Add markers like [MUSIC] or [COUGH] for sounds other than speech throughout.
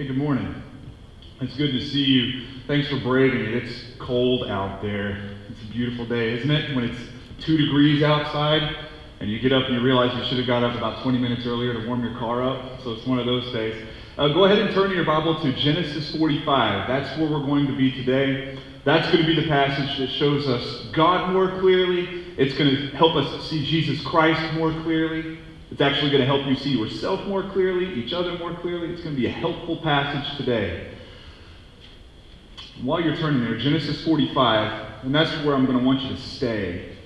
Hey, good morning. It's good to see you. Thanks for braving it. It's cold out there. It's a beautiful day, isn't it? When it's two degrees outside and you get up and you realize you should have got up about 20 minutes earlier to warm your car up. So it's one of those days. Uh, go ahead and turn your Bible to Genesis 45. That's where we're going to be today. That's going to be the passage that shows us God more clearly. It's going to help us see Jesus Christ more clearly. It's actually going to help you see yourself more clearly, each other more clearly. It's going to be a helpful passage today. While you're turning there, Genesis 45, and that's where I'm going to want you to stay.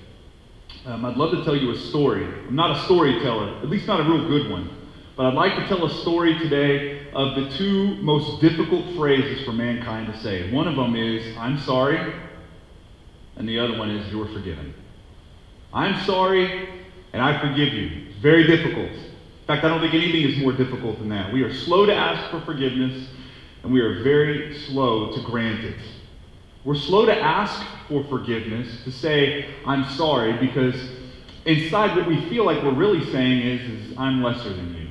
Um, I'd love to tell you a story. I'm not a storyteller, at least not a real good one. But I'd like to tell a story today of the two most difficult phrases for mankind to say. One of them is, I'm sorry, and the other one is, you're forgiven. I'm sorry, and I forgive you. Very difficult. In fact, I don't think anything is more difficult than that. We are slow to ask for forgiveness, and we are very slow to grant it. We're slow to ask for forgiveness, to say, I'm sorry, because inside what we feel like we're really saying is, is I'm lesser than you.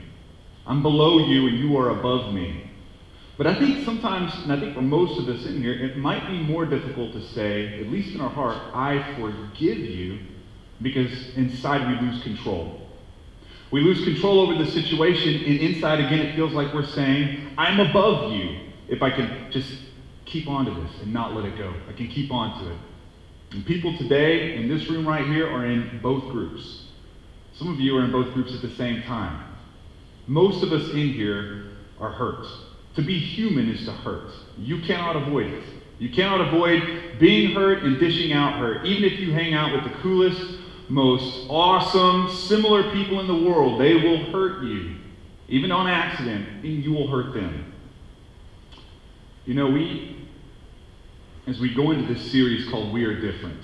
I'm below you, and you are above me. But I think sometimes, and I think for most of us in here, it might be more difficult to say, at least in our heart, I forgive you, because inside we lose control. We lose control over the situation, and inside again, it feels like we're saying, I'm above you if I can just keep on to this and not let it go. I can keep on to it. And people today in this room right here are in both groups. Some of you are in both groups at the same time. Most of us in here are hurt. To be human is to hurt. You cannot avoid it. You cannot avoid being hurt and dishing out hurt. Even if you hang out with the coolest, most awesome, similar people in the world, they will hurt you. Even on accident, and you will hurt them. You know, we, as we go into this series called We Are Different,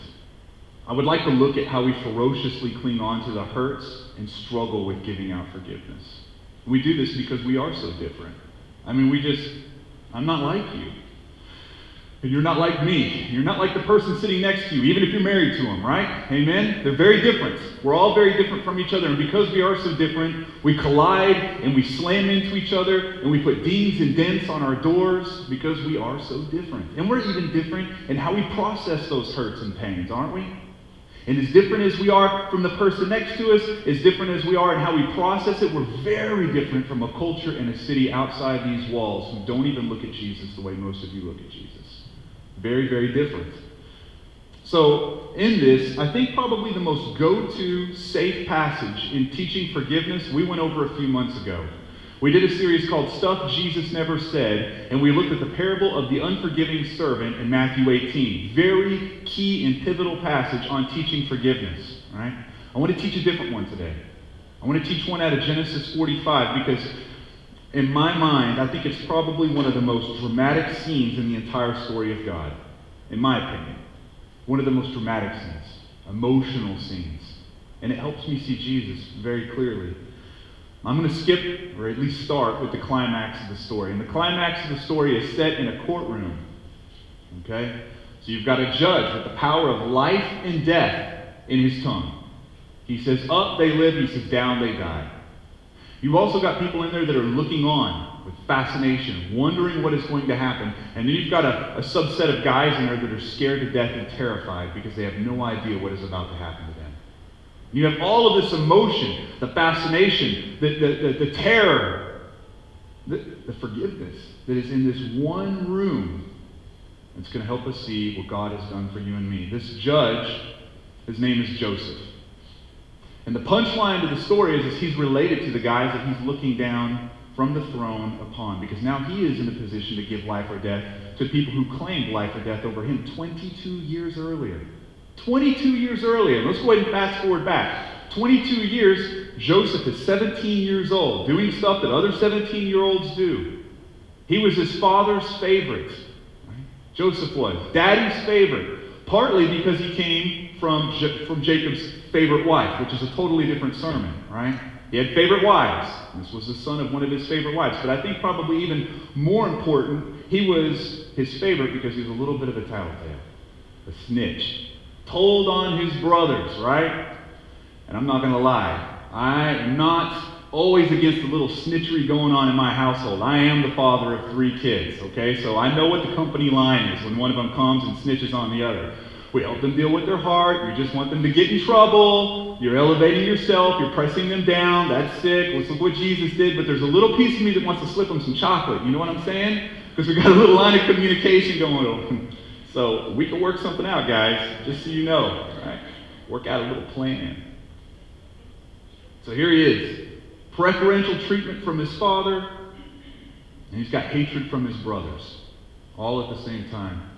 I would like to look at how we ferociously cling on to the hurts and struggle with giving out forgiveness. We do this because we are so different. I mean, we just, I'm not like you. And you're not like me. You're not like the person sitting next to you, even if you're married to them, right? Amen? They're very different. We're all very different from each other. And because we are so different, we collide and we slam into each other and we put dings and dents on our doors because we are so different. And we're even different in how we process those hurts and pains, aren't we? And as different as we are from the person next to us, as different as we are in how we process it, we're very different from a culture and a city outside these walls who don't even look at Jesus the way most of you look at Jesus. Very, very different. So, in this, I think probably the most go to safe passage in teaching forgiveness we went over a few months ago. We did a series called Stuff Jesus Never Said, and we looked at the parable of the unforgiving servant in Matthew 18. Very key and pivotal passage on teaching forgiveness. Right? I want to teach a different one today. I want to teach one out of Genesis 45 because in my mind, I think it's probably one of the most dramatic scenes in the entire story of God, in my opinion. One of the most dramatic scenes, emotional scenes. And it helps me see Jesus very clearly. I'm going to skip, or at least start, with the climax of the story. And the climax of the story is set in a courtroom. Okay? So you've got a judge with the power of life and death in his tongue. He says, Up they live, he says, Down they die. You've also got people in there that are looking on with fascination, wondering what is going to happen. And then you've got a, a, subset of guys in there that are scared to death and terrified because they have no idea what is about to happen to them. You have all of this emotion, the fascination, the, the, the, the terror, the, the forgiveness that is in this one room. It's going to help us see what God has done for you and me. This judge, his name is Joseph. And the punchline to the story is, is he's related to the guys that he's looking down from the throne upon, because now he is in a position to give life or death to people who claimed life or death over him 22 years earlier. 22 years earlier. Let's go ahead and fast forward back. 22 years, Joseph is 17 years old, doing stuff that other 17 year olds do. He was his father's favorite. Joseph was. Daddy's favorite. Partly because he came from, from Jacob's favorite wife, which is a totally different sermon, right? He had favorite wives. This was the son of one of his favorite wives. But I think probably even more important, he was his favorite because he was a little bit of a tattletale, a snitch. Told on his brothers, right? And I'm not going to lie. I am not always against the little snitchery going on in my household. I am the father of three kids, okay? So I know what the company line is when one of them comes and snitches on the other. We help them deal with their heart. You just want them to get in trouble. You're elevating yourself. You're pressing them down. That's sick. Let's look what Jesus did. But there's a little piece of me that wants to slip them some chocolate. You know what I'm saying? Because we got a little line of communication going on. [LAUGHS] So we can work something out, guys, just so you know. right? Work out a little plan. So here he is preferential treatment from his father, and he's got hatred from his brothers, all at the same time.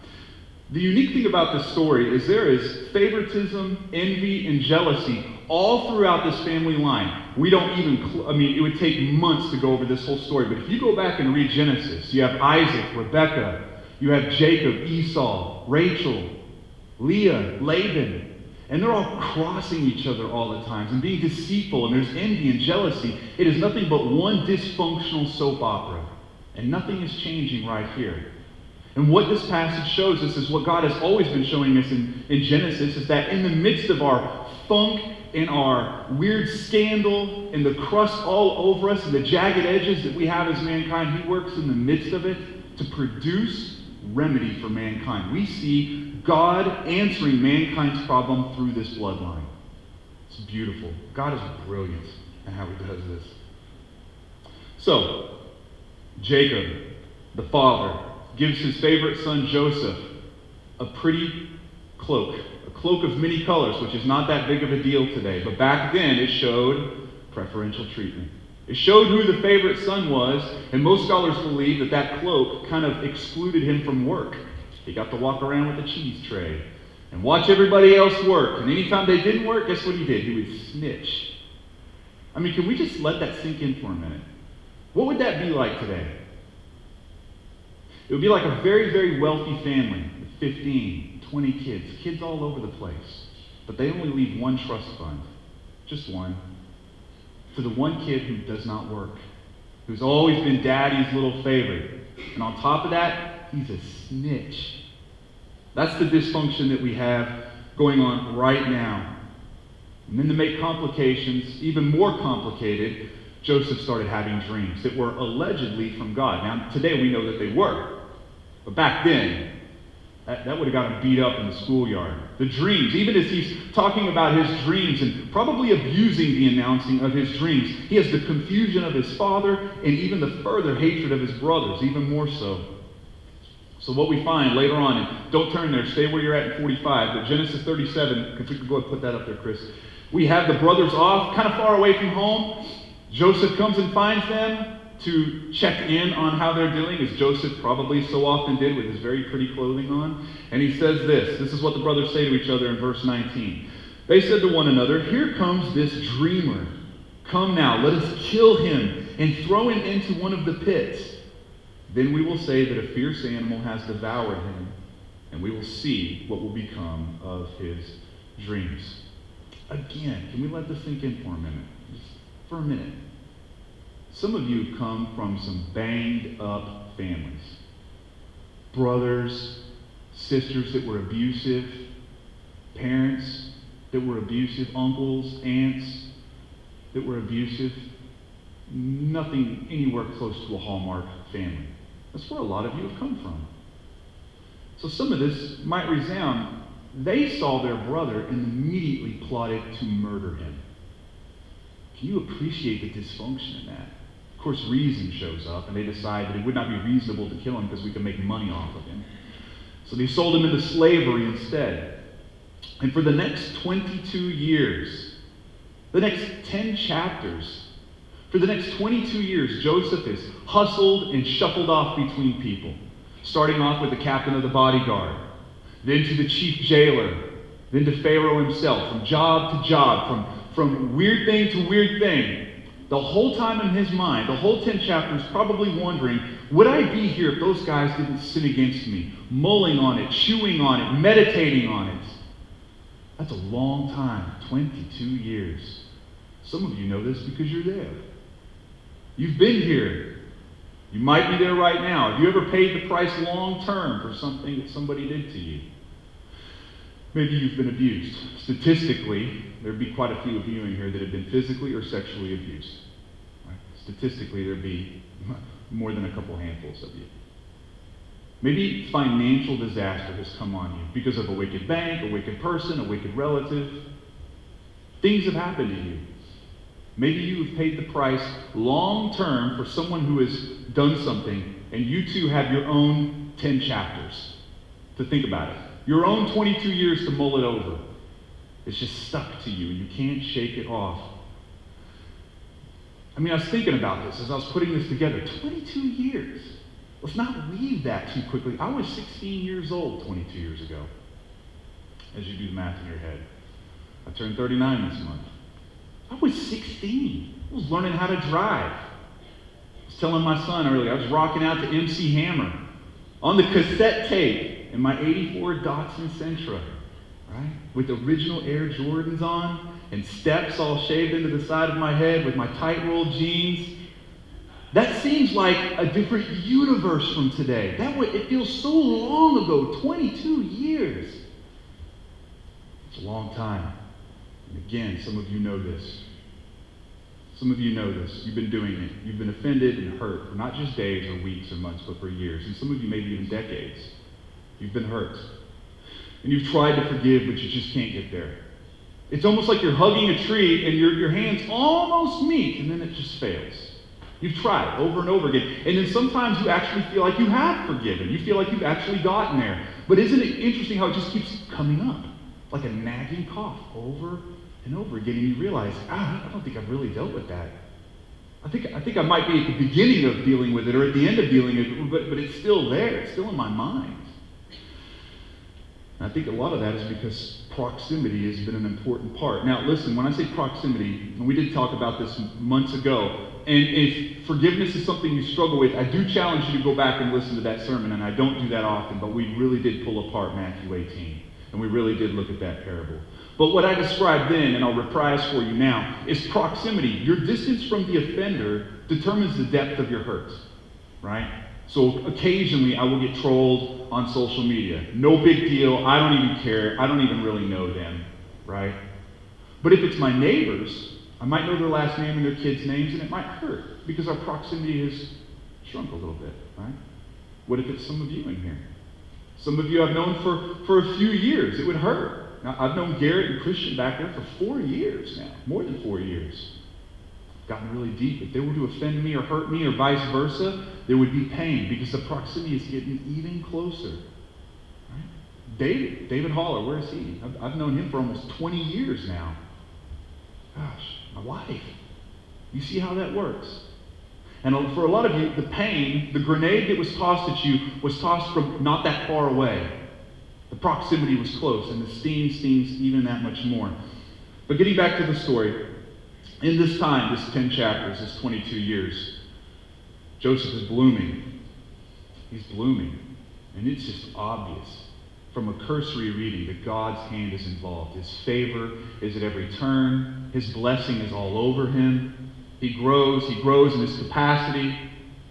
The unique thing about this story is there is favoritism, envy, and jealousy all throughout this family line. We don't even, cl- I mean, it would take months to go over this whole story, but if you go back and read Genesis, you have Isaac, Rebekah, you have Jacob, Esau, Rachel, Leah, Laban, and they're all crossing each other all the time and being deceitful, and there's envy and jealousy. It is nothing but one dysfunctional soap opera. And nothing is changing right here. And what this passage shows us is what God has always been showing us in, in Genesis is that in the midst of our funk and our weird scandal and the crust all over us and the jagged edges that we have as mankind, He works in the midst of it to produce remedy for mankind. We see God answering mankind's problem through this bloodline. It's beautiful. God is brilliant in how He does this. So, Jacob, the father, gives his favorite son Joseph a pretty cloak, a cloak of many colors, which is not that big of a deal today. But back then, it showed preferential treatment. It showed who the favorite son was, and most scholars believe that that cloak kind of excluded him from work. He got to walk around with a cheese tray and watch everybody else work. And anytime they didn't work, guess what he did? He would snitch. I mean, can we just let that sink in for a minute? What would that be like today? It would be like a very, very wealthy family with 15, 20 kids, kids all over the place. But they only leave one trust fund, just one, for the one kid who does not work, who's always been daddy's little favorite. And on top of that, he's a snitch. That's the dysfunction that we have going on right now. And then to make complications even more complicated, Joseph started having dreams that were allegedly from God. Now, today we know that they were. But back then, that, that would have got him beat up in the schoolyard. The dreams, even as he's talking about his dreams and probably abusing the announcing of his dreams, he has the confusion of his father and even the further hatred of his brothers, even more so. So, what we find later on, and don't turn there, stay where you're at in 45, but Genesis 37, if we could go and put that up there, Chris. We have the brothers off, kind of far away from home. Joseph comes and finds them to check in on how they're doing, as Joseph probably so often did with his very pretty clothing on. And he says this this is what the brothers say to each other in verse 19. They said to one another, Here comes this dreamer. Come now, let us kill him and throw him into one of the pits. Then we will say that a fierce animal has devoured him, and we will see what will become of his dreams. Again, can we let this sink in for a minute? Just for a minute. Some of you come from some banged up families. Brothers, sisters that were abusive, parents that were abusive, uncles, aunts that were abusive. Nothing anywhere close to a Hallmark family. That's where a lot of you have come from. So some of this might resound. They saw their brother and immediately plotted to murder him. Can you appreciate the dysfunction in that? Of course, reason shows up, and they decide that it would not be reasonable to kill him because we could make money off of him. So they sold him into slavery instead. And for the next 22 years, the next 10 chapters, for the next 22 years, Joseph is hustled and shuffled off between people, starting off with the captain of the bodyguard, then to the chief jailer, then to Pharaoh himself, from job to job, from, from weird thing to weird thing. The whole time in his mind, the whole 10 chapters, probably wondering, would I be here if those guys didn't sin against me? Mulling on it, chewing on it, meditating on it. That's a long time 22 years. Some of you know this because you're there. You've been here. You might be there right now. Have you ever paid the price long term for something that somebody did to you? Maybe you've been abused. Statistically, there'd be quite a few of you in here that have been physically or sexually abused. statistically there'd be [LAUGHS] more than a couple handfuls of you. Maybe financial disaster has come on you because of a wicked bank, a wicked person, a wicked relative. Things have happened to you. Maybe you have paid the price long term for someone who has done something, and you too have your own 10 chapters to think about it. Your own 22 years to mull it over. It's just stuck to you, you can't shake it off. I mean, I was thinking about this as I was putting this together. 22 years. Let's not leave that too quickly. I was 16 years old 22 years ago, as you do the math in your head. I turned 39 this month. I was 16. I was learning how to drive. I was telling my son earlier, I was rocking out to MC Hammer on the cassette tape in my 84 Datsun Sentra, right? With original Air Jordans on and steps all shaved into the side of my head with my tight rolled jeans. That seems like a different universe from today. That way, it feels so long ago 22 years. It's a long time. And again, some of you know this. Some of you know this. You've been doing it. You've been offended and hurt for not just days or weeks or months, but for years. And some of you, maybe even decades. You've been hurt. And you've tried to forgive, but you just can't get there. It's almost like you're hugging a tree and your, your hands almost meet, and then it just fails. You've tried over and over again. And then sometimes you actually feel like you have forgiven. You feel like you've actually gotten there. But isn't it interesting how it just keeps coming up? Like a nagging cough over and over again, and you realize, ah, I don't think I've really dealt with that. I think, I think I might be at the beginning of dealing with it or at the end of dealing with it, but, but it's still there. It's still in my mind. I think a lot of that is because proximity has been an important part. Now, listen, when I say proximity, and we did talk about this months ago, and if forgiveness is something you struggle with, I do challenge you to go back and listen to that sermon, and I don't do that often, but we really did pull apart Matthew 18, and we really did look at that parable. But what I described then, and I'll reprise for you now, is proximity. Your distance from the offender determines the depth of your hurt, right? So occasionally I will get trolled on social media. No big deal. I don't even care. I don't even really know them, right? But if it's my neighbors, I might know their last name and their kids' names, and it might hurt because our proximity has shrunk a little bit, right? What if it's some of you in here? Some of you I've known for, for a few years. It would hurt. Now, I've known Garrett and Christian back there for four years now, more than four years. Gotten really deep. If they were to offend me or hurt me or vice versa, there would be pain because the proximity is getting even closer. Right? David, David Haller, where is he? I've, I've known him for almost 20 years now. Gosh, my wife. You see how that works? And for a lot of you, the pain, the grenade that was tossed at you, was tossed from not that far away. The proximity was close, and the sting stings even that much more. But getting back to the story, in this time, this 10 chapters, this 22 years, Joseph is blooming. He's blooming. And it's just obvious from a cursory reading that God's hand is involved. His favor is at every turn, His blessing is all over him. He grows, he grows in his capacity,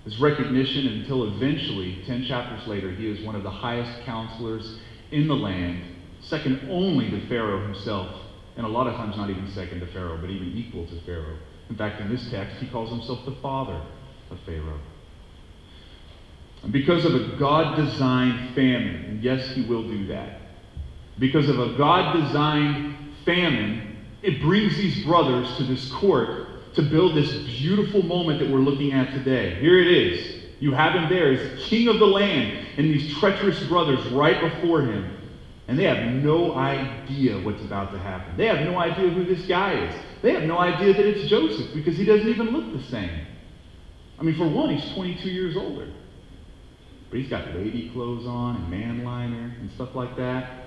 his recognition, until eventually, 10 chapters later, he is one of the highest counselors in the land, second only to Pharaoh himself, and a lot of times not even second to Pharaoh, but even equal to Pharaoh. In fact, in this text, he calls himself the father of Pharaoh. And because of a God designed famine, yes, he will do that, because of a God designed famine, it brings these brothers to this court to build this beautiful moment that we're looking at today. Here it is. You have him there as king of the land, and these treacherous brothers right before him. And they have no idea what's about to happen. They have no idea who this guy is. They have no idea that it's Joseph because he doesn't even look the same. I mean, for one, he's 22 years older. But he's got lady clothes on and man liner and stuff like that.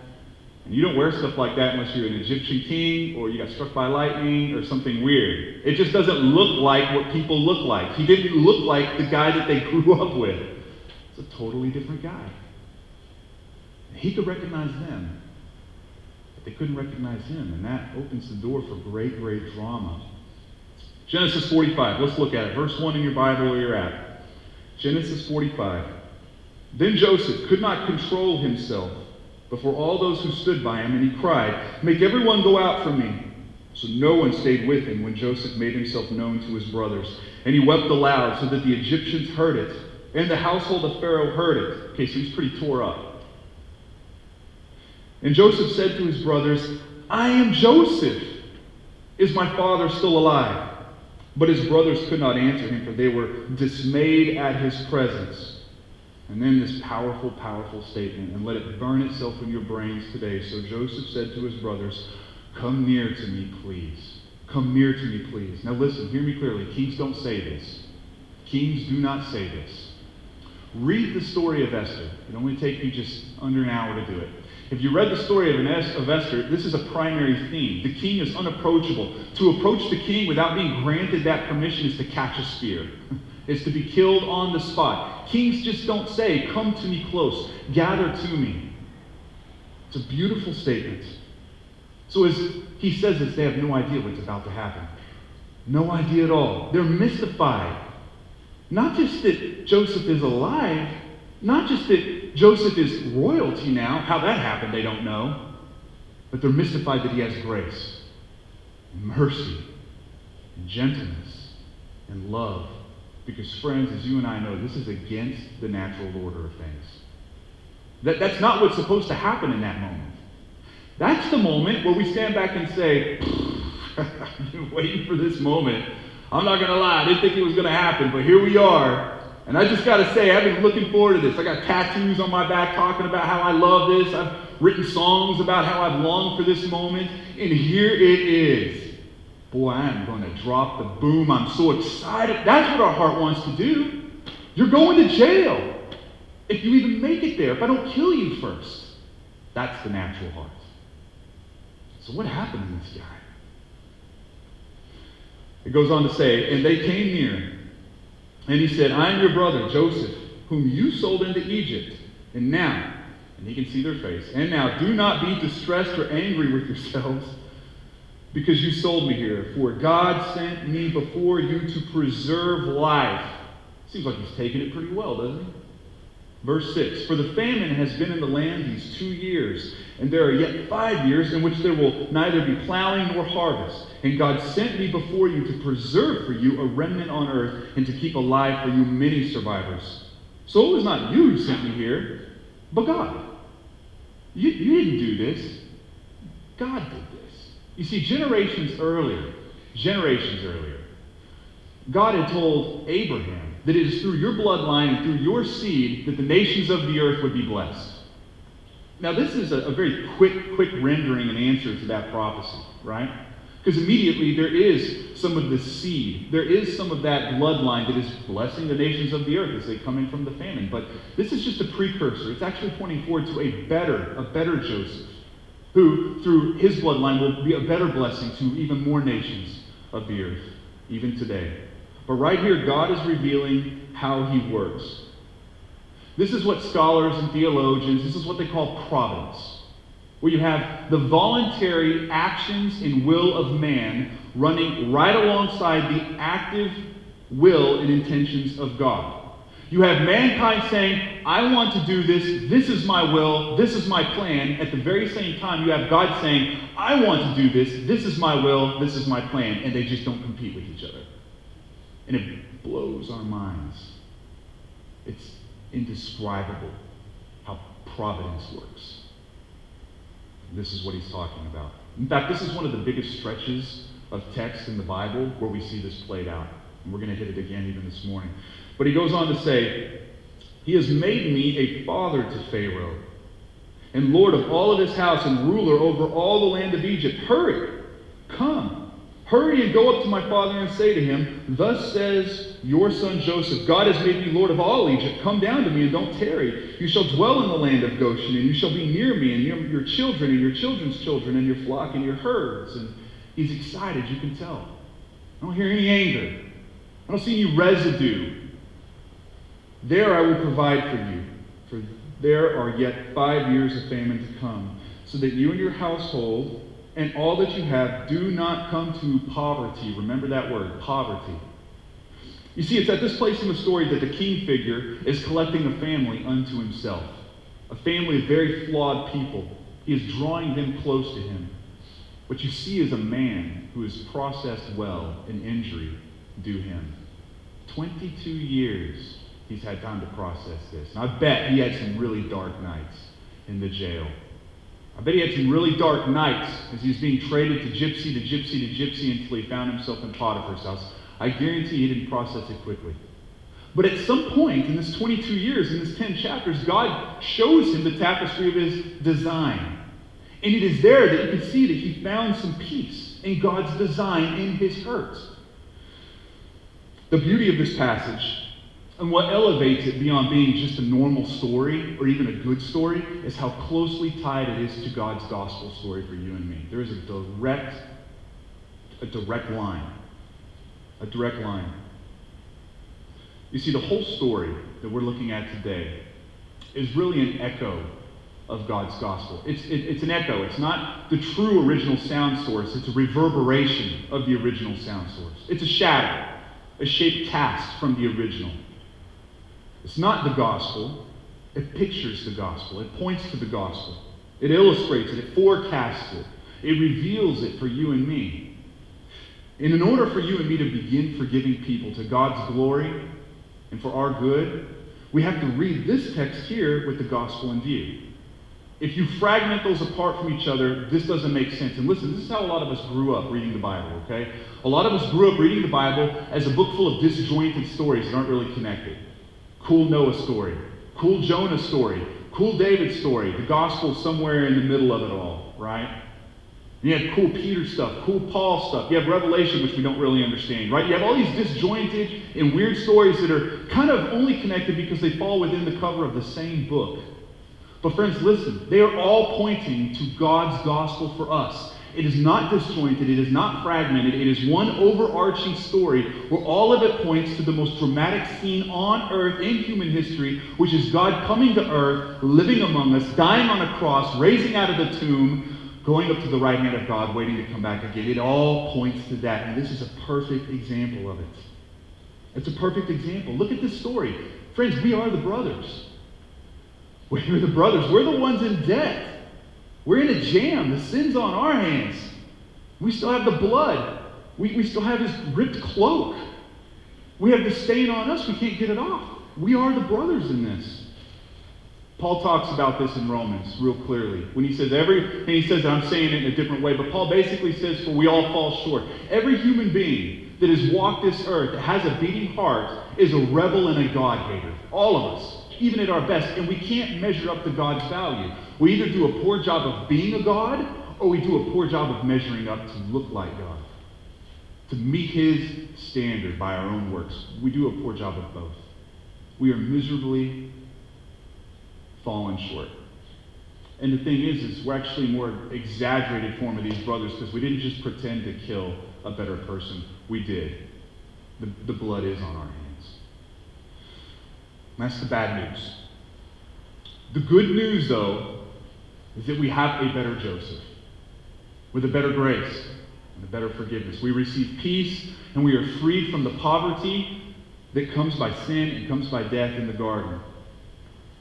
And you don't wear stuff like that unless you're an Egyptian king or you got struck by lightning or something weird. It just doesn't look like what people look like. He didn't look like the guy that they [LAUGHS] grew up with. It's a totally different guy. He could recognize them, but they couldn't recognize him. And that opens the door for great, great drama. Genesis 45. Let's look at it. Verse 1 in your Bible where you're at. Genesis 45. Then Joseph could not control himself before all those who stood by him, and he cried, Make everyone go out from me. So no one stayed with him when Joseph made himself known to his brothers. And he wept aloud so that the Egyptians heard it, and the household of Pharaoh heard it. Okay, so he's pretty tore up. And Joseph said to his brothers, I am Joseph. Is my father still alive? But his brothers could not answer him, for they were dismayed at his presence. And then this powerful, powerful statement, and let it burn itself in your brains today. So Joseph said to his brothers, Come near to me, please. Come near to me, please. Now listen, hear me clearly. Kings don't say this. Kings do not say this. Read the story of Esther. It only take you just under an hour to do it. If you read the story of, of Esther, this is a primary theme. The king is unapproachable. To approach the king without being granted that permission is to catch a spear, [LAUGHS] is to be killed on the spot. Kings just don't say, Come to me close, gather to me. It's a beautiful statement. So as he says this, they have no idea what's about to happen. No idea at all. They're mystified. Not just that Joseph is alive, not just that Joseph is royalty now, how that happened, they don't know, but they're mystified that he has grace, and mercy, and gentleness, and love. Because, friends, as you and I know, this is against the natural order of things. That, that's not what's supposed to happen in that moment. That's the moment where we stand back and say, [LAUGHS] I've been waiting for this moment. I'm not going to lie, I didn't think it was going to happen, but here we are. And I just got to say, I've been looking forward to this. I got tattoos on my back talking about how I love this. I've written songs about how I've longed for this moment. And here it is. Boy, I am going to drop the boom. I'm so excited. That's what our heart wants to do. You're going to jail if you even make it there, if I don't kill you first. That's the natural heart. So, what happened to this guy? It goes on to say, and they came near and he said, I am your brother, Joseph, whom you sold into Egypt. And now, and he can see their face, and now do not be distressed or angry with yourselves because you sold me here. For God sent me before you to preserve life. Seems like he's taking it pretty well, doesn't he? Verse 6 For the famine has been in the land these two years, and there are yet five years in which there will neither be plowing nor harvest. And God sent me before you to preserve for you a remnant on earth and to keep alive for you many survivors. So it was not you who sent me here, but God. You, you didn't do this. God did this. You see, generations earlier, generations earlier, God had told Abraham that it is through your bloodline and through your seed that the nations of the earth would be blessed. Now, this is a, a very quick, quick rendering and answer to that prophecy, right? Because immediately there is some of the seed. There is some of that bloodline that is blessing the nations of the earth as they come in from the famine. But this is just a precursor. It's actually pointing forward to a better, a better Joseph, who through his bloodline will be a better blessing to even more nations of the earth, even today. But right here, God is revealing how he works. This is what scholars and theologians, this is what they call providence where you have the voluntary actions and will of man running right alongside the active will and intentions of God. You have mankind saying, I want to do this, this is my will, this is my plan. At the very same time, you have God saying, I want to do this, this is my will, this is my plan. And they just don't compete with each other. And it blows our minds. It's indescribable how providence works. This is what he's talking about. In fact, this is one of the biggest stretches of text in the Bible where we see this played out. And we're going to hit it again even this morning. But he goes on to say, He has made me a father to Pharaoh, and Lord of all of his house, and ruler over all the land of Egypt. Hurry, come Hurry and go up to my father and say to him, Thus says your son Joseph, God has made me Lord of all Egypt. Come down to me and don't tarry. You shall dwell in the land of Goshen, and you shall be near me, and your, your children, and your children's children, and your flock, and your herds. And he's excited, you can tell. I don't hear any anger. I don't see any residue. There I will provide for you, for there are yet five years of famine to come, so that you and your household and all that you have, do not come to poverty. Remember that word, poverty. You see, it's at this place in the story that the king figure is collecting a family unto himself, a family of very flawed people. He is drawing them close to him. What you see is a man who has processed well an injury due him. 22 years he's had time to process this. And I bet he had some really dark nights in the jail. I bet he had some really dark nights as he was being traded to gypsy to gypsy to gypsy until he found himself in Potiphar's house. I guarantee he didn't process it quickly. But at some point in this 22 years, in this 10 chapters, God shows him the tapestry of his design. And it is there that you can see that he found some peace in God's design in his hurt. The beauty of this passage and what elevates it beyond being just a normal story or even a good story is how closely tied it is to God's gospel story for you and me. There is a direct, a direct line. A direct line. You see, the whole story that we're looking at today is really an echo of God's gospel. It's, it, it's an echo. It's not the true original sound source, it's a reverberation of the original sound source. It's a shadow, a shape cast from the original. It's not the gospel, it pictures the gospel, it points to the gospel, it illustrates it, it forecasts it, it reveals it for you and me. And in order for you and me to begin forgiving people to God's glory and for our good, we have to read this text here with the gospel in view. If you fragment those apart from each other, this doesn't make sense. And listen, this is how a lot of us grew up reading the Bible, okay? A lot of us grew up reading the Bible as a book full of disjointed stories that aren't really connected. Cool Noah story, cool Jonah story, cool David story, the gospel somewhere in the middle of it all, right? You have cool Peter stuff, cool Paul stuff. You have Revelation, which we don't really understand, right? You have all these disjointed and weird stories that are kind of only connected because they fall within the cover of the same book. But, friends, listen, they are all pointing to God's gospel for us. It is not disjointed, it is not fragmented, it is one overarching story where all of it points to the most dramatic scene on earth in human history, which is God coming to earth, living among us, dying on a cross, raising out of the tomb, going up to the right hand of God, waiting to come back again. It all points to that, and this is a perfect example of it. It's a perfect example. Look at this story. Friends, we are the brothers. We're the brothers. We're the ones in debt. We're in a jam. The sin's on our hands. We still have the blood. We, we still have his ripped cloak. We have the stain on us. We can't get it off. We are the brothers in this. Paul talks about this in Romans real clearly. When he says every, and he says I'm saying it in a different way, but Paul basically says, for we all fall short. Every human being that has walked this earth, that has a beating heart, is a rebel and a God hater. All of us, even at our best. And we can't measure up to God's value. We either do a poor job of being a God, or we do a poor job of measuring up to look like God. To meet his standard by our own works. We do a poor job of both. We are miserably fallen short. And the thing is, is we're actually more exaggerated form of these brothers because we didn't just pretend to kill a better person. We did. The, the blood is on our hands. That's the bad news. The good news, though, is that we have a better Joseph with a better grace and a better forgiveness. We receive peace and we are freed from the poverty that comes by sin and comes by death in the garden.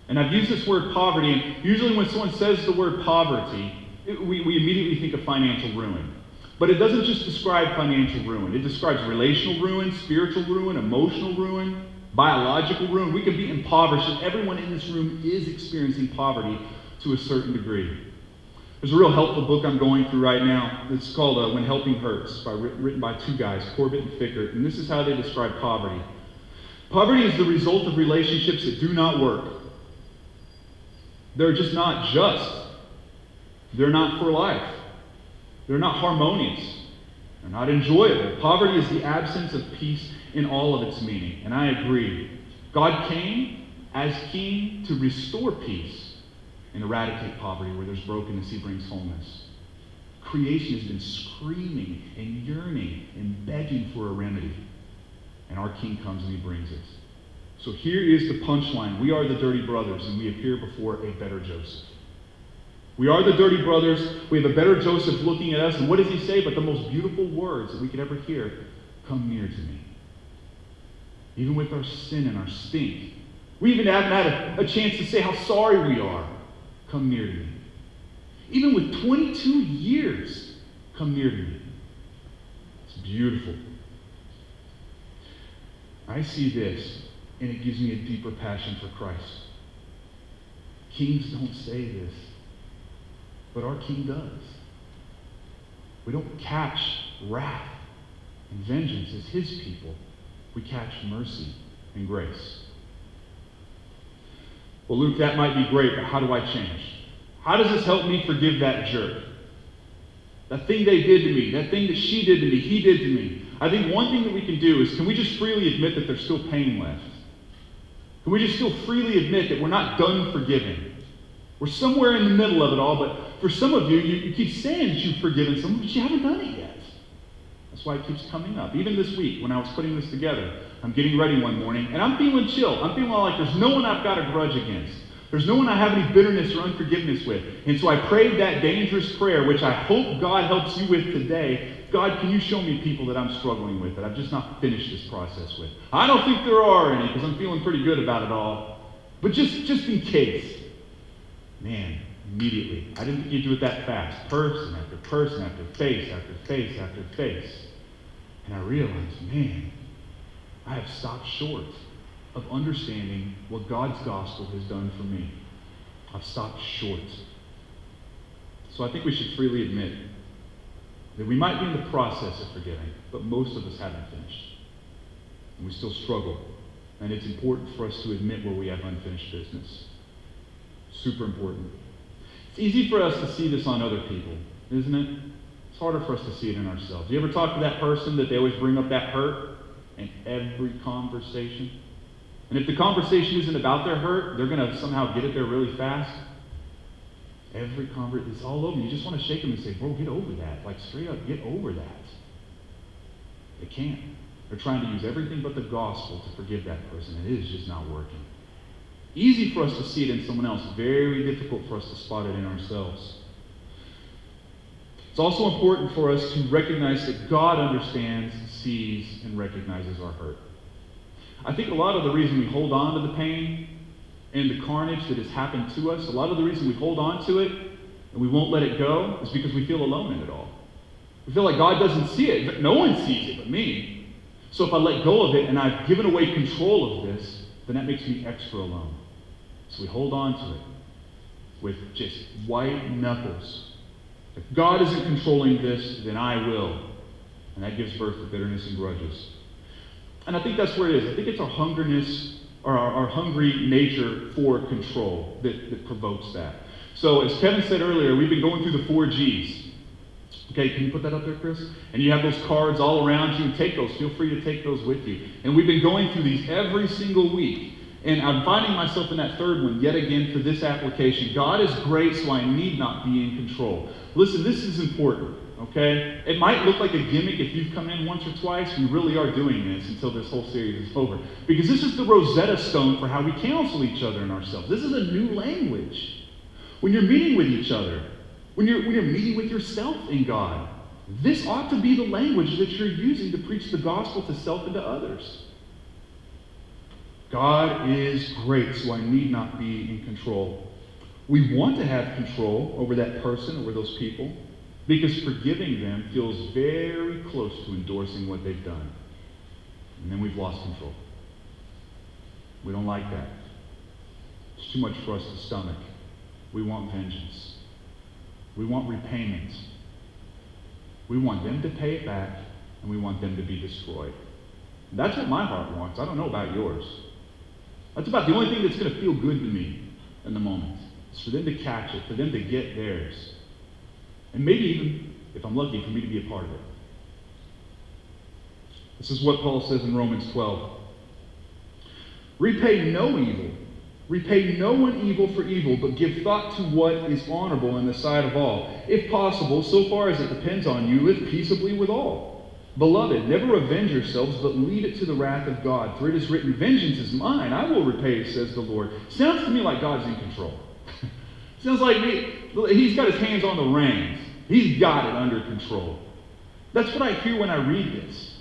And I've used this word poverty, and usually when someone says the word poverty, it, we, we immediately think of financial ruin. But it doesn't just describe financial ruin, it describes relational ruin, spiritual ruin, emotional ruin, biological ruin. We can be impoverished, and everyone in this room is experiencing poverty to a certain degree. There's a real helpful book I'm going through right now. It's called uh, When Helping Hurts, by, written by two guys, Corbett and Fikkert. And this is how they describe poverty. Poverty is the result of relationships that do not work. They're just not just. They're not for life. They're not harmonious. They're not enjoyable. Poverty is the absence of peace in all of its meaning. And I agree. God came as king to restore peace and eradicate poverty. Where there's brokenness, he brings wholeness. Creation has been screaming and yearning and begging for a remedy. And our king comes and he brings it. So here is the punchline. We are the dirty brothers, and we appear before a better Joseph. We are the dirty brothers. We have a better Joseph looking at us. And what does he say? But the most beautiful words that we could ever hear come near to me. Even with our sin and our stink. We even haven't had a, a chance to say how sorry we are. Come near to me. Even with 22 years Come near to me. It's beautiful. I see this, and it gives me a deeper passion for Christ. Kings don't say this, but our King does. We don't catch wrath and vengeance as his people, we catch mercy and grace. Well, Luke, that might be great, but how do I change? How does this help me forgive that jerk? That thing they did to me, that thing that she did to me, he did to me. I think one thing that we can do is can we just freely admit that there's still pain left? Can we just still freely admit that we're not done forgiving? We're somewhere in the middle of it all, but for some of you, you, you keep saying that you've forgiven someone, but you haven't done it yet. Why it keeps coming up. Even this week, when I was putting this together, I'm getting ready one morning, and I'm feeling chill. I'm feeling like there's no one I've got a grudge against. There's no one I have any bitterness or unforgiveness with. And so I prayed that dangerous prayer, which I hope God helps you with today. God, can you show me people that I'm struggling with, that I've just not finished this process with? I don't think there are any, because I'm feeling pretty good about it all. But just, just in case. Man, immediately. I didn't think you'd do it that fast. Person after person after face after face after face. And I realized, man, I have stopped short of understanding what God's gospel has done for me. I've stopped short. So I think we should freely admit that we might be in the process of forgiving, but most of us haven't finished. And we still struggle. And it's important for us to admit where we have unfinished business. Super important. It's easy for us to see this on other people, isn't it? It's harder for us to see it in ourselves. You ever talk to that person that they always bring up that hurt in every conversation? And if the conversation isn't about their hurt, they're going to somehow get it there really fast. Every conversation, it's all over. You just want to shake them and say, bro, get over that. Like, straight up, get over that. They can't. They're trying to use everything but the gospel to forgive that person, it is just not working. Easy for us to see it in someone else, very difficult for us to spot it in ourselves. It's also important for us to recognize that God understands, sees, and recognizes our hurt. I think a lot of the reason we hold on to the pain and the carnage that has happened to us, a lot of the reason we hold on to it and we won't let it go is because we feel alone in it all. We feel like God doesn't see it. But no one sees it but me. So if I let go of it and I've given away control of this, then that makes me extra alone. So we hold on to it with just white knuckles. If God isn't controlling this, then I will. And that gives birth to bitterness and grudges. And I think that's where it is. I think it's our hungriness or our, our hungry nature for control that, that provokes that. So, as Kevin said earlier, we've been going through the four G's. Okay, can you put that up there, Chris? And you have those cards all around you. Take those. Feel free to take those with you. And we've been going through these every single week. And I'm finding myself in that third one yet again for this application. God is great, so I need not be in control. Listen, this is important. Okay? It might look like a gimmick if you've come in once or twice. We really are doing this until this whole series is over. Because this is the Rosetta Stone for how we counsel each other and ourselves. This is a new language. When you're meeting with each other, when you're, when you're meeting with yourself in God, this ought to be the language that you're using to preach the gospel to self and to others. God is great, so I need not be in control. We want to have control over that person, over those people. Because forgiving them feels very close to endorsing what they've done. And then we've lost control. We don't like that. It's too much for us to stomach. We want vengeance. We want repayment. We want them to pay it back, and we want them to be destroyed. That's what my heart wants. I don't know about yours. That's about the only thing that's going to feel good to me in the moment. It's for them to catch it, for them to get theirs. And maybe even, if I'm lucky, for me to be a part of it. This is what Paul says in Romans 12. Repay no evil. Repay no one evil for evil, but give thought to what is honorable in the sight of all. If possible, so far as it depends on you, live peaceably with all. Beloved, never avenge yourselves, but leave it to the wrath of God. For it is written, Vengeance is mine, I will repay, says the Lord. Sounds to me like God's in control. [LAUGHS] Sounds like me, he's got his hands on the reins. He's got it under control. That's what I hear when I read this.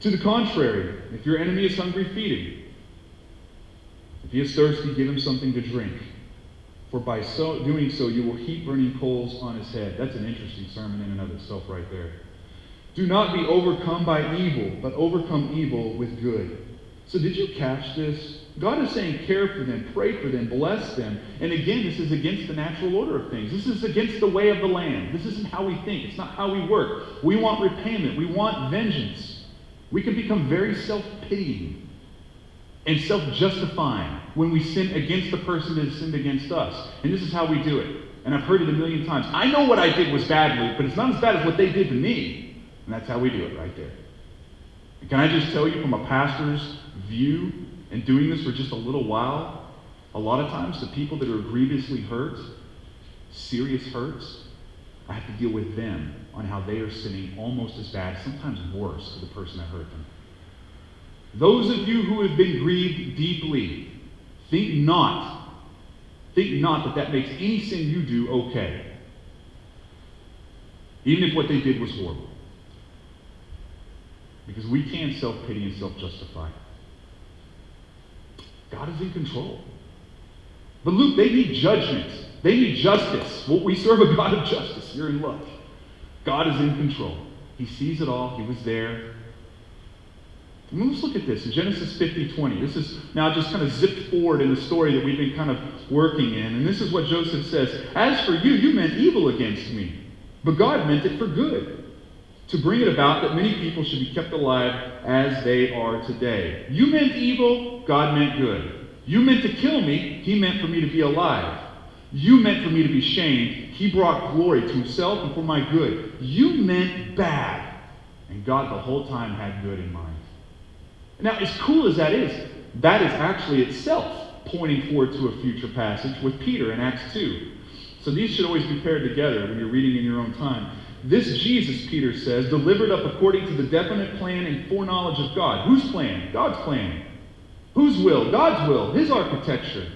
To the contrary, if your enemy is hungry, feed him. If he is thirsty, give him something to drink. for by so doing so you will heap burning coals on his head. That's an interesting sermon in and of itself, right there. Do not be overcome by evil, but overcome evil with good. So, did you catch this? God is saying, care for them, pray for them, bless them. And again, this is against the natural order of things. This is against the way of the land. This isn't how we think, it's not how we work. We want repayment, we want vengeance. We can become very self pitying and self justifying when we sin against the person that has sinned against us. And this is how we do it. And I've heard it a million times. I know what I did was badly, but it's not as bad as what they did to me. And that's how we do it right there. And can I just tell you from a pastor's view, and doing this for just a little while, a lot of times the people that are grievously hurt, serious hurts, I have to deal with them on how they are sinning almost as bad, sometimes worse, to the person that hurt them. Those of you who have been grieved deeply, think not, think not that that makes any sin you do okay. Even if what they did was horrible. Because we can't self pity and self justify. God is in control. But Luke, they need judgment. They need justice. Well, we serve a God of justice. You're in luck. God is in control. He sees it all. He was there. And let's look at this in Genesis 50 20. This is now just kind of zipped forward in the story that we've been kind of working in. And this is what Joseph says As for you, you meant evil against me, but God meant it for good to bring it about that many people should be kept alive as they are today. You meant evil, God meant good. You meant to kill me, He meant for me to be alive. You meant for me to be shamed, He brought glory to Himself and for my good. You meant bad, and God the whole time had good in mind. Now, as cool as that is, that is actually itself pointing forward to a future passage with Peter in Acts 2. So these should always be paired together when you're reading in your own time. This Jesus, Peter says, delivered up according to the definite plan and foreknowledge of God. Whose plan? God's plan. Whose will? God's will, His architecture.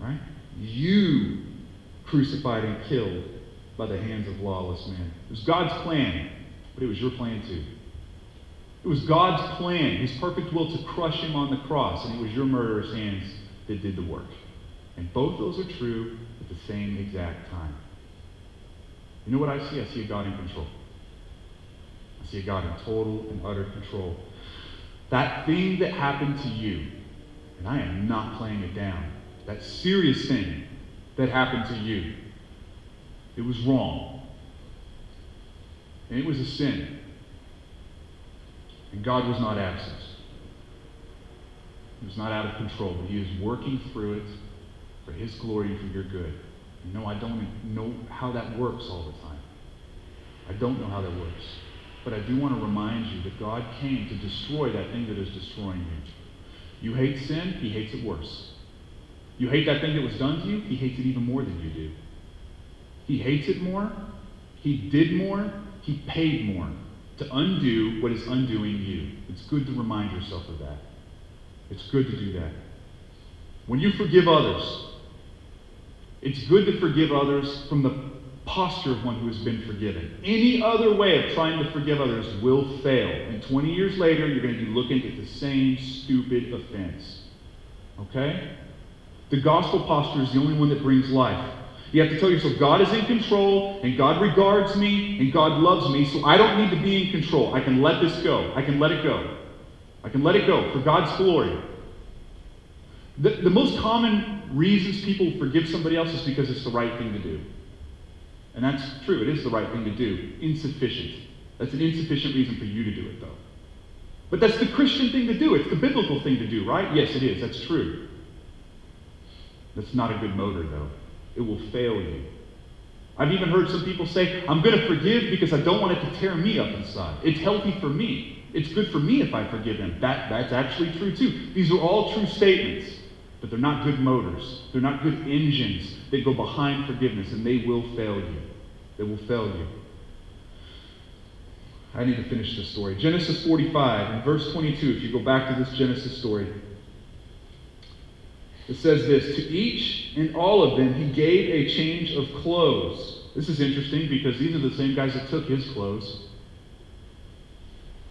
Right? You crucified and killed by the hands of lawless men. It was God's plan, but it was your plan too. It was God's plan, His perfect will to crush Him on the cross, and it was your murderous hands that did the work. And both those are true at the same exact time. You know what I see? I see a God in control. I see a God in total and utter control. That thing that happened to you, and I am not playing it down, that serious thing that happened to you, it was wrong. And it was a sin. And God was not absent. He was not out of control, but He is working through it for His glory and for your good. Know, I don't know how that works all the time. I don't know how that works. But I do want to remind you that God came to destroy that thing that is destroying you. You hate sin, He hates it worse. You hate that thing that was done to you, He hates it even more than you do. He hates it more, He did more, He paid more to undo what is undoing you. It's good to remind yourself of that. It's good to do that. When you forgive others, it's good to forgive others from the posture of one who has been forgiven. Any other way of trying to forgive others will fail. And 20 years later, you're going to be looking at the same stupid offense. Okay? The gospel posture is the only one that brings life. You have to tell yourself, God is in control, and God regards me, and God loves me, so I don't need to be in control. I can let this go. I can let it go. I can let it go for God's glory. The, the most common reasons people forgive somebody else is because it's the right thing to do. And that's true, it is the right thing to do. Insufficient. That's an insufficient reason for you to do it, though. But that's the Christian thing to do. It's the biblical thing to do, right? Yes, it is. That's true. That's not a good motor, though. It will fail you. I've even heard some people say, I'm going to forgive because I don't want it to tear me up inside. It's healthy for me. It's good for me if I forgive them. That, that's actually true, too. These are all true statements but they're not good motors. They're not good engines that go behind forgiveness, and they will fail you. They will fail you. I need to finish this story. Genesis 45, in verse 22, if you go back to this Genesis story, it says this To each and all of them he gave a change of clothes. This is interesting because these are the same guys that took his clothes.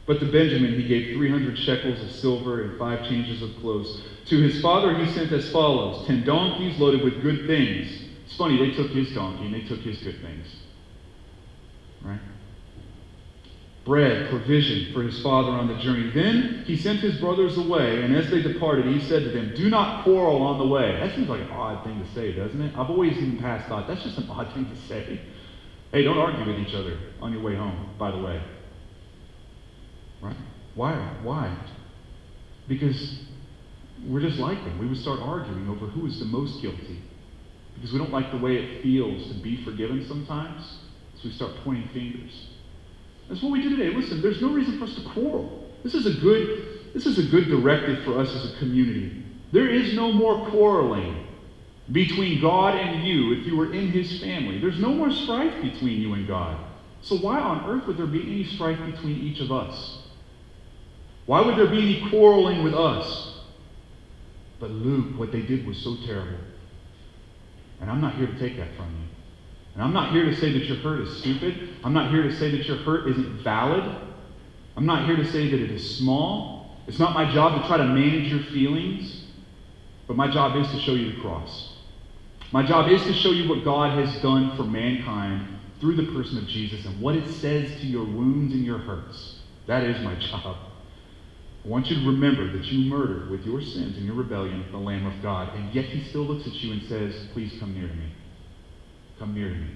But to Benjamin he gave 300 shekels of silver and five changes of clothes. To his father he sent as follows ten donkeys loaded with good things. It's funny, they took his donkey and they took his good things. Right? Bread, provision for his father on the journey. Then he sent his brothers away, and as they departed, he said to them, Do not quarrel on the way. That seems like an odd thing to say, doesn't it? I've always even past thought, that's just an odd thing to say. Hey, don't argue with each other on your way home, by the way. Right? Why? Why? Because we're just like them. We would start arguing over who is the most guilty. Because we don't like the way it feels to be forgiven sometimes. So we start pointing fingers. That's what we do today. Listen, there's no reason for us to quarrel. This is a good, this is a good directive for us as a community. There is no more quarreling between God and you if you were in his family. There's no more strife between you and God. So why on earth would there be any strife between each of us? Why would there be any quarreling with us? But Luke, what they did was so terrible. And I'm not here to take that from you. And I'm not here to say that your hurt is stupid. I'm not here to say that your hurt isn't valid. I'm not here to say that it is small. It's not my job to try to manage your feelings. But my job is to show you the cross. My job is to show you what God has done for mankind through the person of Jesus and what it says to your wounds and your hurts. That is my job. I want you to remember that you murdered with your sins and your rebellion the Lamb of God, and yet he still looks at you and says, Please come near to me. Come near to me.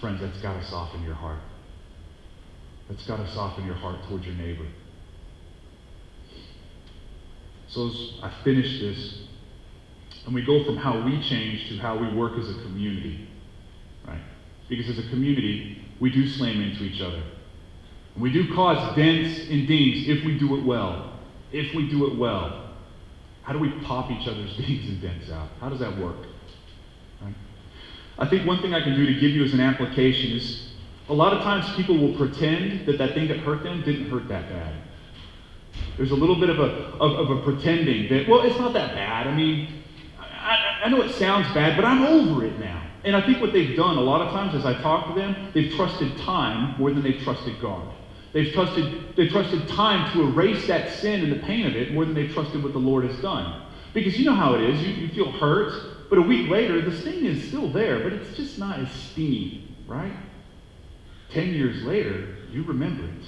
Friends, that's got to soften your heart. That's got to soften your heart towards your neighbor. So as I finish this, and we go from how we change to how we work as a community, right? Because as a community, we do slam into each other. We do cause dents and dings if we do it well. If we do it well. How do we pop each other's [LAUGHS] dings and dents out? How does that work? Right? I think one thing I can do to give you as an application is a lot of times people will pretend that that thing that hurt them didn't hurt that bad. There's a little bit of a, of, of a pretending that, well, it's not that bad. I mean, I, I know it sounds bad, but I'm over it now. And I think what they've done a lot of times as I talk to them, they've trusted time more than they've trusted God. They've trusted, they've trusted time to erase that sin and the pain of it more than they've trusted what the Lord has done. Because you know how it is. You, you feel hurt, but a week later, the sting is still there, but it's just not as stingy, right? Ten years later, you remember it.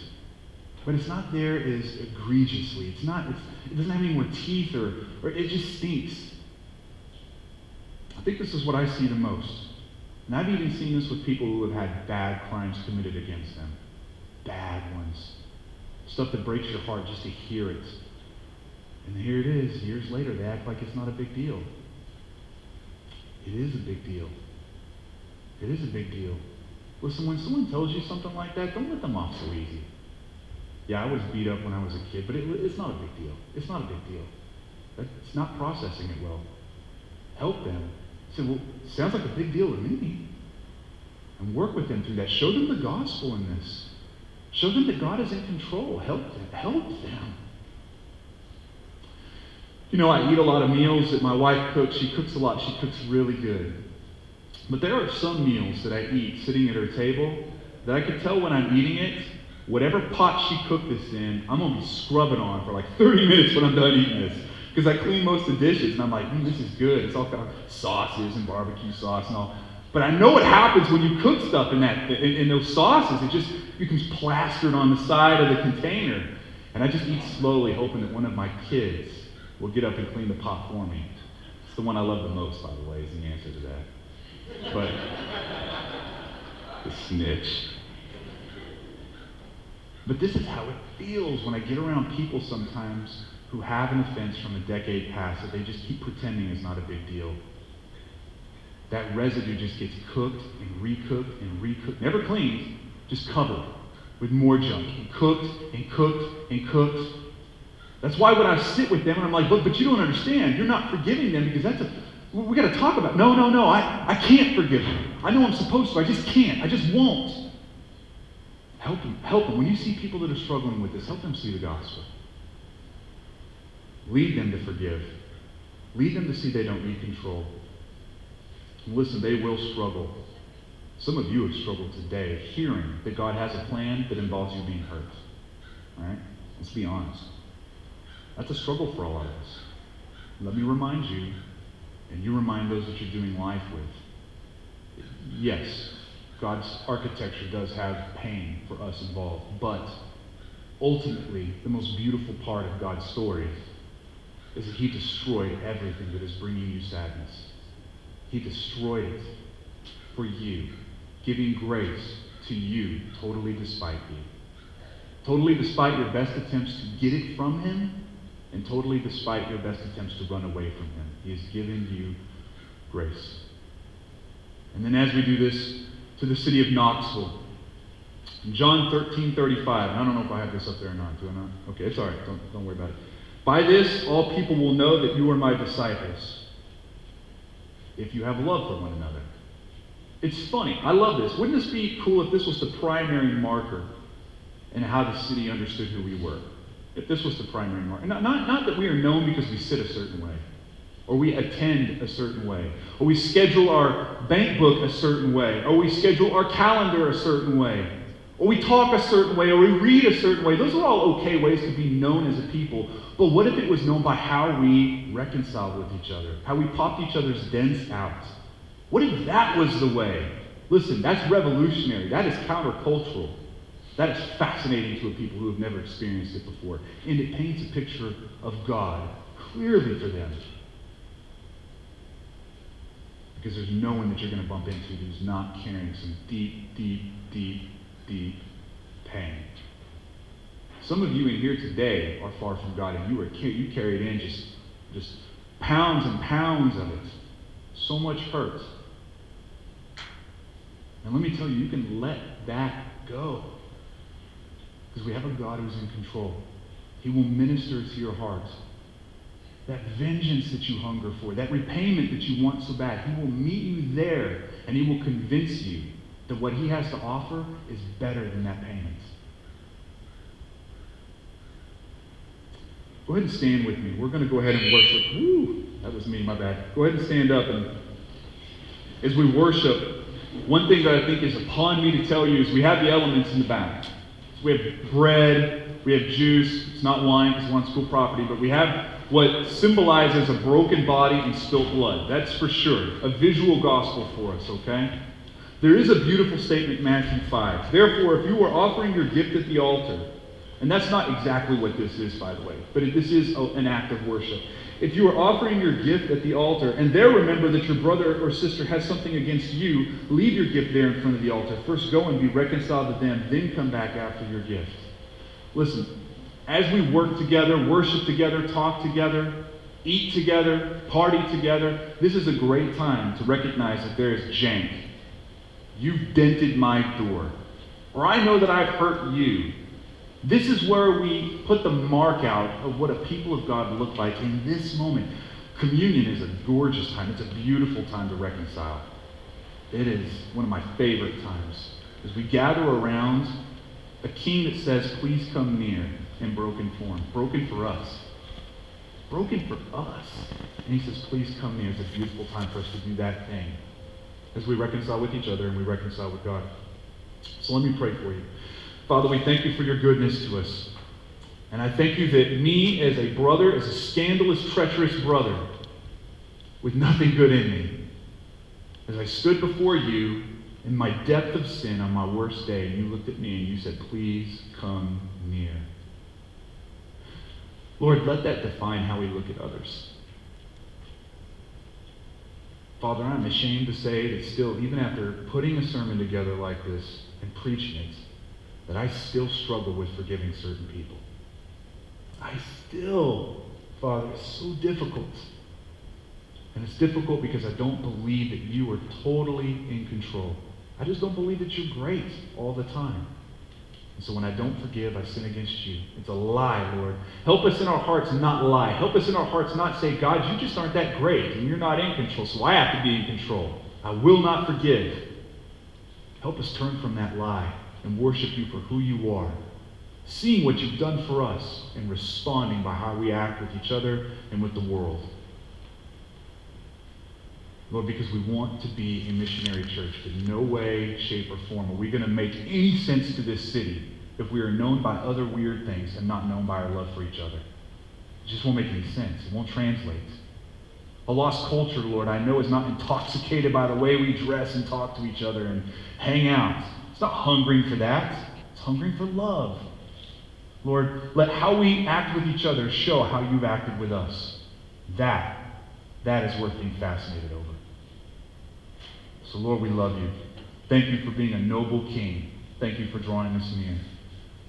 But it's not there as egregiously. It's not, it's, it doesn't have any more teeth or, or it just stinks. I think this is what I see the most. And I've even seen this with people who have had bad crimes committed against them. Bad ones. Stuff that breaks your heart just to hear it. And here it is, years later, they act like it's not a big deal. It is a big deal. It is a big deal. Listen, when someone tells you something like that, don't let them off so easy. Yeah, I was beat up when I was a kid, but it, it's not a big deal. It's not a big deal. It's not processing it well. Help them. Say, well, sounds like a big deal to me. And work with them through that. Show them the gospel in this. Show them that God is in control. Help them. Help them. You know, I eat a lot of meals that my wife cooks. She cooks a lot. She cooks really good. But there are some meals that I eat sitting at her table that I can tell when I'm eating it, whatever pot she cooked this in, I'm going to be scrubbing on for like 30 minutes when I'm done eating this. Because I clean most of the dishes, and I'm like, mm, this is good. It's all kind of sauces and barbecue sauce and all. But I know what happens when you cook stuff in that in, in those sauces. It just becomes plastered on the side of the container. And I just eat slowly, hoping that one of my kids will get up and clean the pot for me. It's the one I love the most, by the way, is the answer to that. But the snitch. But this is how it feels when I get around people sometimes who have an offense from a decade past that they just keep pretending is not a big deal. That residue just gets cooked and recooked and recooked, never cleaned, just covered with more junk, and cooked and cooked and cooked. That's why when I sit with them and I'm like, but, but you don't understand. You're not forgiving them because that's a, we got to talk about. No, no, no. I, I can't forgive them. I know I'm supposed to. I just can't. I just won't. Help them. Help them. When you see people that are struggling with this, help them see the gospel. Lead them to forgive. Lead them to see they don't need control. And listen, they will struggle. Some of you have struggled today hearing that God has a plan that involves you being hurt. All right? Let's be honest. That's a struggle for a lot of us. Let me remind you, and you remind those that you're doing life with. Yes, God's architecture does have pain for us involved, but ultimately, the most beautiful part of God's story is that He destroyed everything that is bringing you sadness. He destroyed it for you, giving grace to you totally despite you. Totally despite your best attempts to get it from Him, and totally despite your best attempts to run away from Him. He has given you grace. And then as we do this to the city of Knoxville, John 13, 35, I don't know if I have this up there or not. Do I not? Okay, it's all right. Don't, don't worry about it. By this, all people will know that you are my disciples, if you have love for one another. It's funny. I love this. Wouldn't this be cool if this was the primary marker in how the city understood who we were? If this was the primary marker. Not, not, not that we are known because we sit a certain way, or we attend a certain way, or we schedule our bank book a certain way, or we schedule our calendar a certain way, or we talk a certain way, or we read a certain way. Those are all okay ways to be known as a people. But what if it was known by how we reconciled with each other, how we popped each other's dents out? What if that was the way? Listen, that's revolutionary. That is countercultural. That is fascinating to a people who have never experienced it before. And it paints a picture of God clearly for them. Because there's no one that you're going to bump into who's not carrying some deep, deep, deep, deep pain. Some of you in here today are far from God, and you are you carried in just, just pounds and pounds of it. So much hurt. And let me tell you, you can let that go. Because we have a God who's in control. He will minister to your heart. That vengeance that you hunger for, that repayment that you want so bad, He will meet you there and He will convince you that what He has to offer is better than that payment. Go ahead and stand with me. We're going to go ahead and worship. Woo, that was me, my bad. Go ahead and stand up. And as we worship, one thing that I think is upon me to tell you is we have the elements in the back. So we have bread, we have juice. It's not wine because we're on school property, but we have what symbolizes a broken body and spilt blood. That's for sure. A visual gospel for us, okay? There is a beautiful statement Matthew 5. Therefore, if you are offering your gift at the altar, and that's not exactly what this is, by the way, but this is an act of worship. If you are offering your gift at the altar and there remember that your brother or sister has something against you, leave your gift there in front of the altar. First go and be reconciled to them, then come back after your gift. Listen, as we work together, worship together, talk together, eat together, party together, this is a great time to recognize that there is jank. You've dented my door. Or I know that I've hurt you. This is where we put the mark out of what a people of God look like in this moment. Communion is a gorgeous time. It's a beautiful time to reconcile. It is one of my favorite times. As we gather around a king that says, Please come near in broken form. Broken for us. Broken for us. And he says, Please come near. It's a beautiful time for us to do that thing as we reconcile with each other and we reconcile with God. So let me pray for you. Father, we thank you for your goodness to us. And I thank you that me, as a brother, as a scandalous, treacherous brother, with nothing good in me, as I stood before you in my depth of sin on my worst day, you looked at me and you said, Please come near. Lord, let that define how we look at others. Father, I'm ashamed to say that still, even after putting a sermon together like this and preaching it, that I still struggle with forgiving certain people. I still, Father, it's so difficult. And it's difficult because I don't believe that you are totally in control. I just don't believe that you're great all the time. And so when I don't forgive, I sin against you. It's a lie, Lord. Help us in our hearts not lie. Help us in our hearts not say, God, you just aren't that great and you're not in control, so I have to be in control. I will not forgive. Help us turn from that lie and worship you for who you are, seeing what you've done for us, and responding by how we act with each other and with the world. Lord, because we want to be a missionary church. In no way, shape, or form are we going to make any sense to this city if we are known by other weird things and not known by our love for each other. It just won't make any sense. It won't translate. A lost culture, Lord, I know is not intoxicated by the way we dress and talk to each other and hang out. It's not hungering for that. It's hungering for love. Lord, let how we act with each other show how you've acted with us. That, that is worth being fascinated over. So, Lord, we love you. Thank you for being a noble king. Thank you for drawing us near.